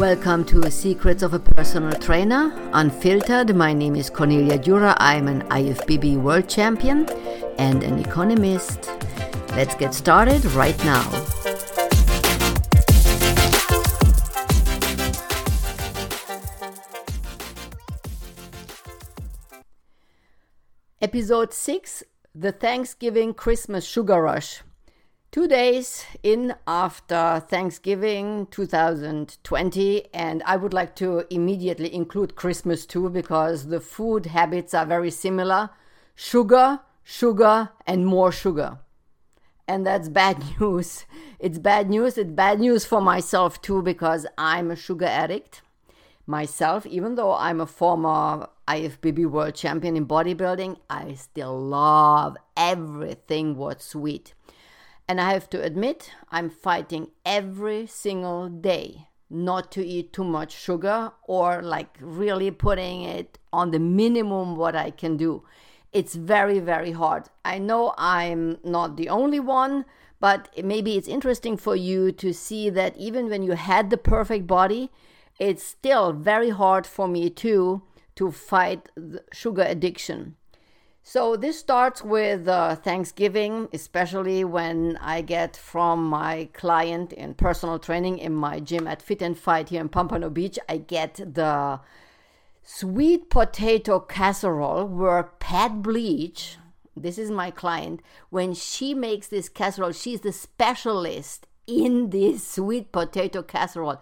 Welcome to Secrets of a Personal Trainer, Unfiltered. My name is Cornelia Gyura. I'm an IFBB World Champion and an economist. Let's get started right now. Episode 6 The Thanksgiving Christmas Sugar Rush. Two days in after Thanksgiving 2020, and I would like to immediately include Christmas too because the food habits are very similar sugar, sugar, and more sugar. And that's bad news. It's bad news. It's bad news for myself too because I'm a sugar addict myself. Even though I'm a former IFBB world champion in bodybuilding, I still love everything what's sweet. And I have to admit, I'm fighting every single day not to eat too much sugar or like really putting it on the minimum what I can do. It's very, very hard. I know I'm not the only one, but maybe it's interesting for you to see that even when you had the perfect body, it's still very hard for me too to fight sugar addiction. So this starts with uh, Thanksgiving, especially when I get from my client in personal training in my gym at Fit and Fight here in Pompano Beach. I get the sweet potato casserole where Pat Bleach, this is my client, when she makes this casserole, she's the specialist in this sweet potato casserole.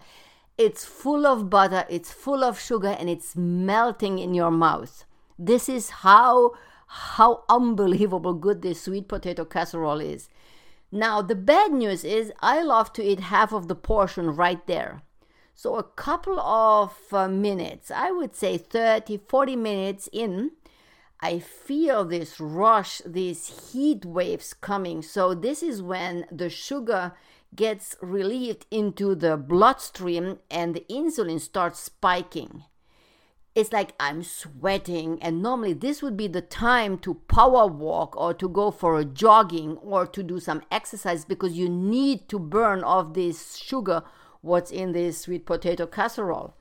It's full of butter, it's full of sugar, and it's melting in your mouth. This is how how unbelievable good this sweet potato casserole is. Now, the bad news is I love to eat half of the portion right there. So, a couple of uh, minutes, I would say 30, 40 minutes in, I feel this rush, these heat waves coming. So, this is when the sugar gets relieved into the bloodstream and the insulin starts spiking it's like I'm sweating, and normally this would be the time to power walk or to go for a jogging or to do some exercise because you need to burn off this sugar, what's in this sweet potato casserole.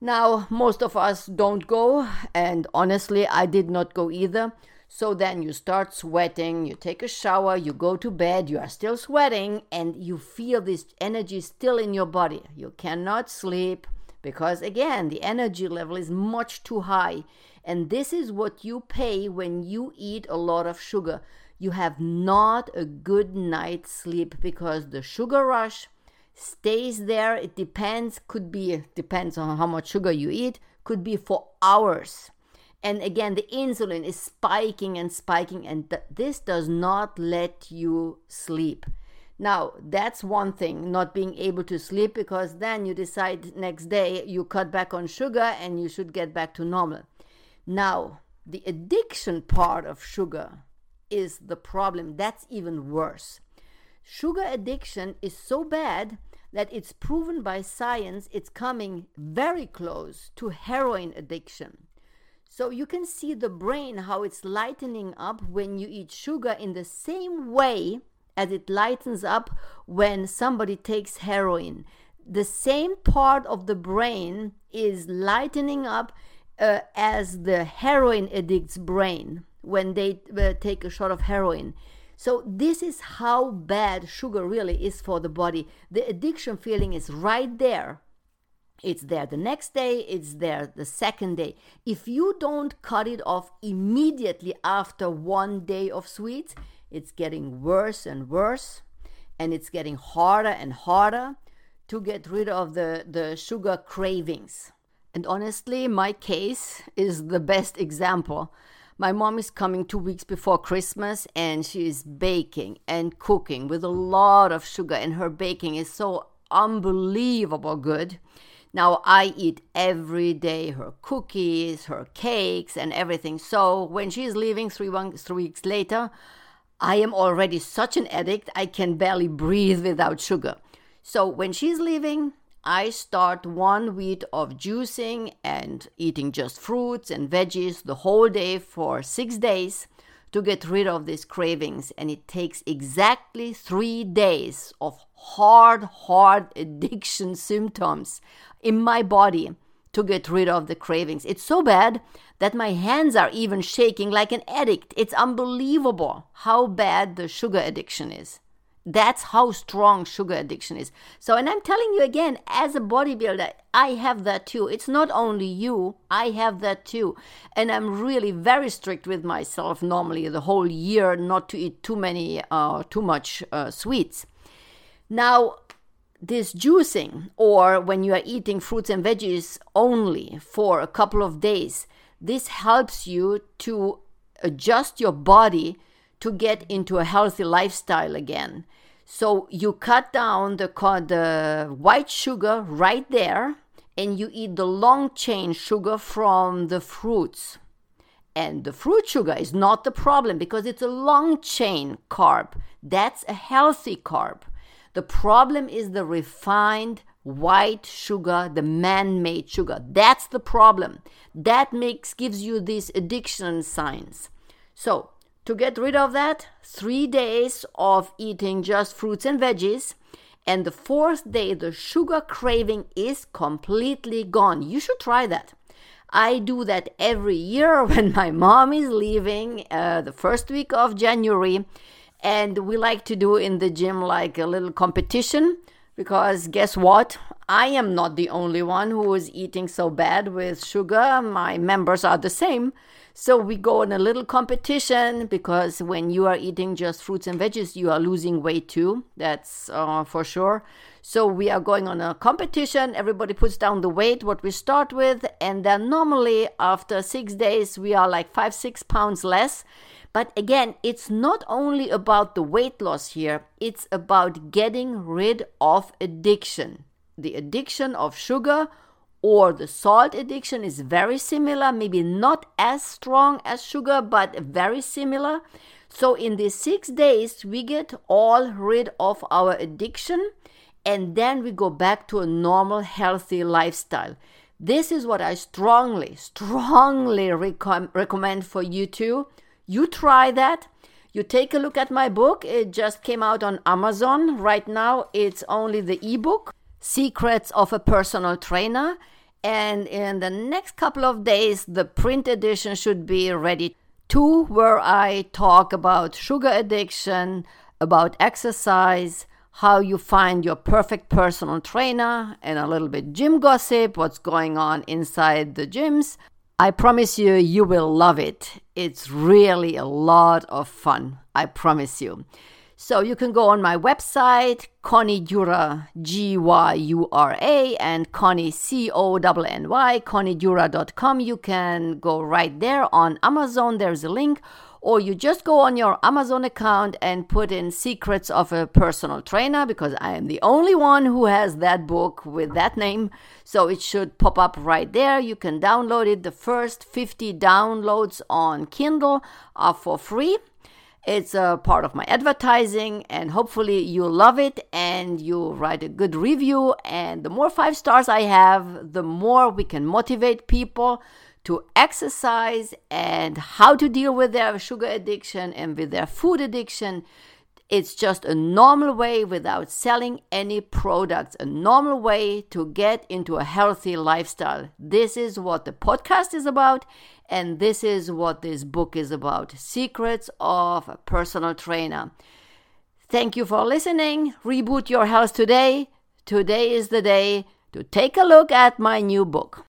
Now, most of us don't go, and honestly, I did not go either. So then you start sweating, you take a shower, you go to bed, you are still sweating, and you feel this energy still in your body. You cannot sleep because again the energy level is much too high. And this is what you pay when you eat a lot of sugar. You have not a good night's sleep because the sugar rush stays there. It depends could be depends on how much sugar you eat could be for hours. And again the insulin is spiking and spiking and th- this does not let you sleep now, that's one thing, not being able to sleep, because then you decide next day you cut back on sugar and you should get back to normal. Now, the addiction part of sugar is the problem. That's even worse. Sugar addiction is so bad that it's proven by science it's coming very close to heroin addiction. So you can see the brain how it's lightening up when you eat sugar in the same way as it lightens up when somebody takes heroin. The same part of the brain is lightening up uh, as the heroin addict's brain when they uh, take a shot of heroin. So, this is how bad sugar really is for the body. The addiction feeling is right there. It's there the next day, it's there the second day. If you don't cut it off immediately after one day of sweets, it's getting worse and worse, and it's getting harder and harder to get rid of the, the sugar cravings. And honestly, my case is the best example. My mom is coming two weeks before Christmas and she is baking and cooking with a lot of sugar, and her baking is so unbelievable good. Now I eat every day her cookies, her cakes, and everything. So when she's leaving three, one, three weeks later, I am already such an addict, I can barely breathe without sugar. So when she's leaving, I start one week of juicing and eating just fruits and veggies the whole day for six days to get rid of these cravings. And it takes exactly three days of hard, hard addiction symptoms in my body to get rid of the cravings. It's so bad that my hands are even shaking like an addict. It's unbelievable how bad the sugar addiction is. That's how strong sugar addiction is. So, and I'm telling you again, as a bodybuilder, I have that too. It's not only you, I have that too. And I'm really very strict with myself normally the whole year not to eat too many, uh, too much uh, sweets. Now, this juicing, or when you are eating fruits and veggies only for a couple of days, this helps you to adjust your body to get into a healthy lifestyle again. So you cut down the, the white sugar right there and you eat the long chain sugar from the fruits. And the fruit sugar is not the problem because it's a long chain carb. That's a healthy carb. The problem is the refined white sugar, the man-made sugar. That's the problem. That makes gives you these addiction signs. So, to get rid of that, 3 days of eating just fruits and veggies, and the fourth day the sugar craving is completely gone. You should try that. I do that every year when my mom is leaving uh, the first week of January and we like to do in the gym like a little competition because guess what? I am not the only one who is eating so bad with sugar. My members are the same. So we go in a little competition because when you are eating just fruits and veggies, you are losing weight too. That's uh, for sure. So we are going on a competition. Everybody puts down the weight, what we start with. And then normally after six days, we are like five, six pounds less. But again, it's not only about the weight loss here, it's about getting rid of addiction. The addiction of sugar or the salt addiction is very similar, maybe not as strong as sugar, but very similar. So, in these six days, we get all rid of our addiction and then we go back to a normal, healthy lifestyle. This is what I strongly, strongly recom- recommend for you too you try that. You take a look at my book. It just came out on Amazon. Right now, it's only the ebook, Secrets of a Personal Trainer. And in the next couple of days, the print edition should be ready too, where I talk about sugar addiction, about exercise, how you find your perfect personal trainer, and a little bit gym gossip, what's going on inside the gyms, I promise you, you will love it. It's really a lot of fun. I promise you. So you can go on my website, Conny Gyura, G Y U R A, and Conny, C O N N Y, connygyura.com. You can go right there on Amazon. There's a link or you just go on your Amazon account and put in Secrets of a Personal Trainer because I am the only one who has that book with that name. So it should pop up right there. You can download it. The first 50 downloads on Kindle are for free. It's a part of my advertising, and hopefully you love it and you write a good review. And the more five stars I have, the more we can motivate people to exercise and how to deal with their sugar addiction and with their food addiction. It's just a normal way without selling any products, a normal way to get into a healthy lifestyle. This is what the podcast is about, and this is what this book is about Secrets of a Personal Trainer. Thank you for listening. Reboot Your Health today. Today is the day to take a look at my new book.